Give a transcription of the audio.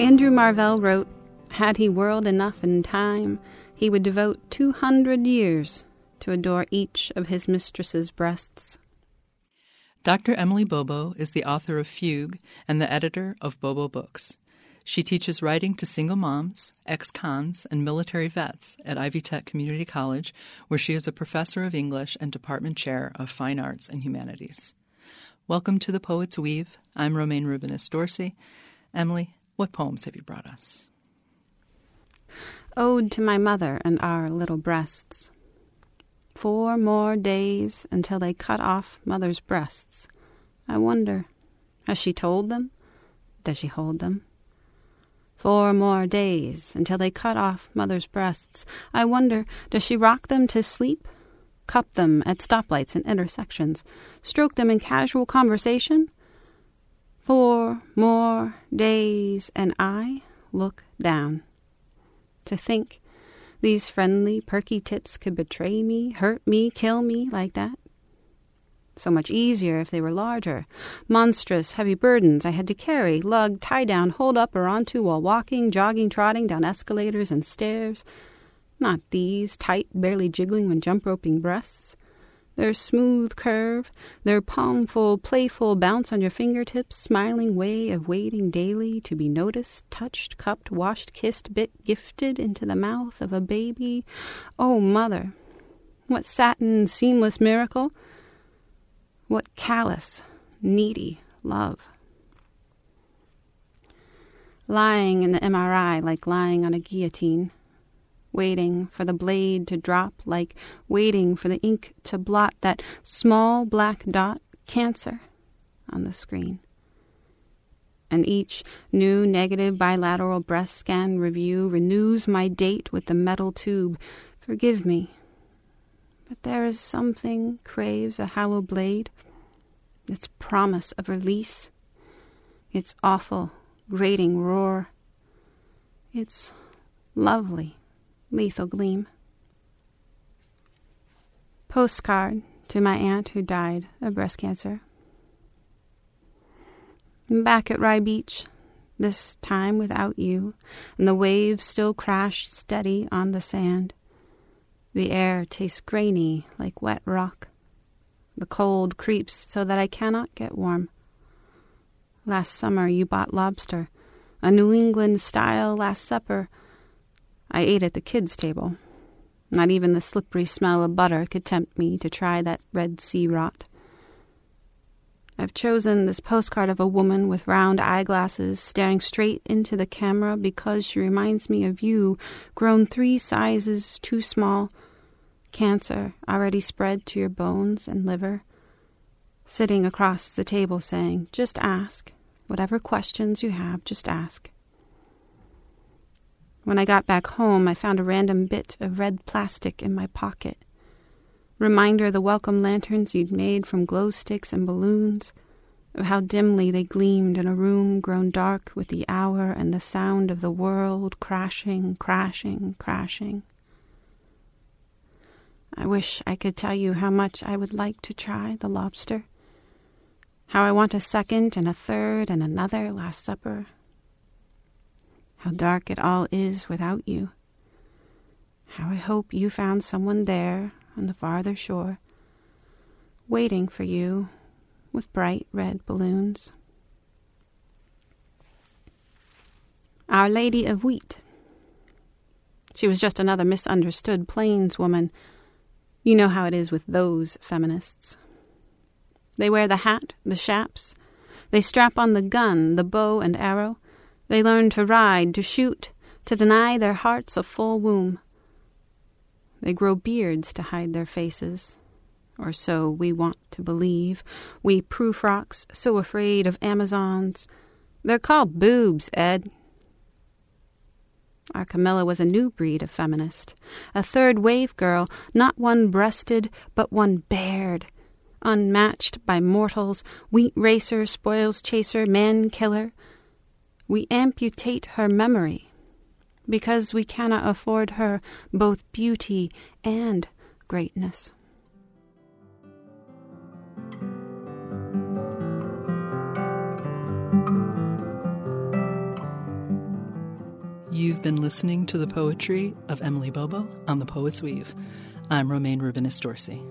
Andrew Marvell wrote, Had he world enough in time, he would devote two hundred years to adore each of his mistress's breasts. Dr. Emily Bobo is the author of Fugue and the editor of Bobo Books. She teaches writing to single moms, ex cons, and military vets at Ivy Tech Community College, where she is a professor of English and department chair of fine arts and humanities. Welcome to the Poet's Weave. I'm Romayne Rubinas Dorsey. Emily, what poems have you brought us? Ode to my mother and our little breasts. Four more days until they cut off mother's breasts. I wonder, has she told them? Does she hold them? Four more days until they cut off mother's breasts. I wonder, does she rock them to sleep? Cup them at stoplights and intersections? Stroke them in casual conversation? Four more days, and I look down. To think these friendly, perky tits could betray me, hurt me, kill me like that. So much easier if they were larger. Monstrous, heavy burdens I had to carry, lug, tie down, hold up or onto while walking, jogging, trotting down escalators and stairs. Not these, tight, barely jiggling when jump roping breasts their smooth curve, their palmful, playful bounce on your fingertips, smiling way of waiting daily to be noticed, touched, cupped, washed, kissed, bit, gifted into the mouth of a baby. Oh, mother, what satin, seamless miracle! What callous, needy love! Lying in the MRI like lying on a guillotine waiting for the blade to drop, like waiting for the ink to blot that small black dot, cancer, on the screen. And each new negative bilateral breast scan review renews my date with the metal tube. Forgive me, but there is something craves a hollow blade, its promise of release, its awful, grating roar. It's lovely Lethal Gleam. Postcard to my aunt who died of breast cancer. Back at Rye Beach, this time without you, and the waves still crash steady on the sand. The air tastes grainy like wet rock. The cold creeps so that I cannot get warm. Last summer you bought lobster, a New England style Last Supper I ate at the kids' table. Not even the slippery smell of butter could tempt me to try that red sea rot. I've chosen this postcard of a woman with round eyeglasses staring straight into the camera because she reminds me of you, grown three sizes too small, cancer already spread to your bones and liver, sitting across the table saying, Just ask. Whatever questions you have, just ask. When I got back home, I found a random bit of red plastic in my pocket. Reminder of the welcome lanterns you'd made from glow sticks and balloons, of how dimly they gleamed in a room grown dark with the hour and the sound of the world crashing, crashing, crashing. I wish I could tell you how much I would like to try the lobster. How I want a second and a third and another Last Supper how dark it all is without you. How I hope you found someone there on the farther shore, waiting for you with bright red balloons. Our Lady of Wheat. She was just another misunderstood plains woman. You know how it is with those feminists. They wear the hat, the shaps, They strap on the gun, the bow and arrow. They learn to ride, to shoot, to deny their hearts a full womb. They grow beards to hide their faces, or so we want to believe, we proof rocks so afraid of Amazons. They're called boobs, Ed. Our Camilla was a new breed of feminist, a third wave girl, not one breasted, but one bared, unmatched by mortals, wheat racer, spoils chaser, man killer, we amputate her memory because we cannot afford her both beauty and greatness. You've been listening to the poetry of Emily Bobo on The Poet's Weave. I'm Romayne Rubinas Dorsey.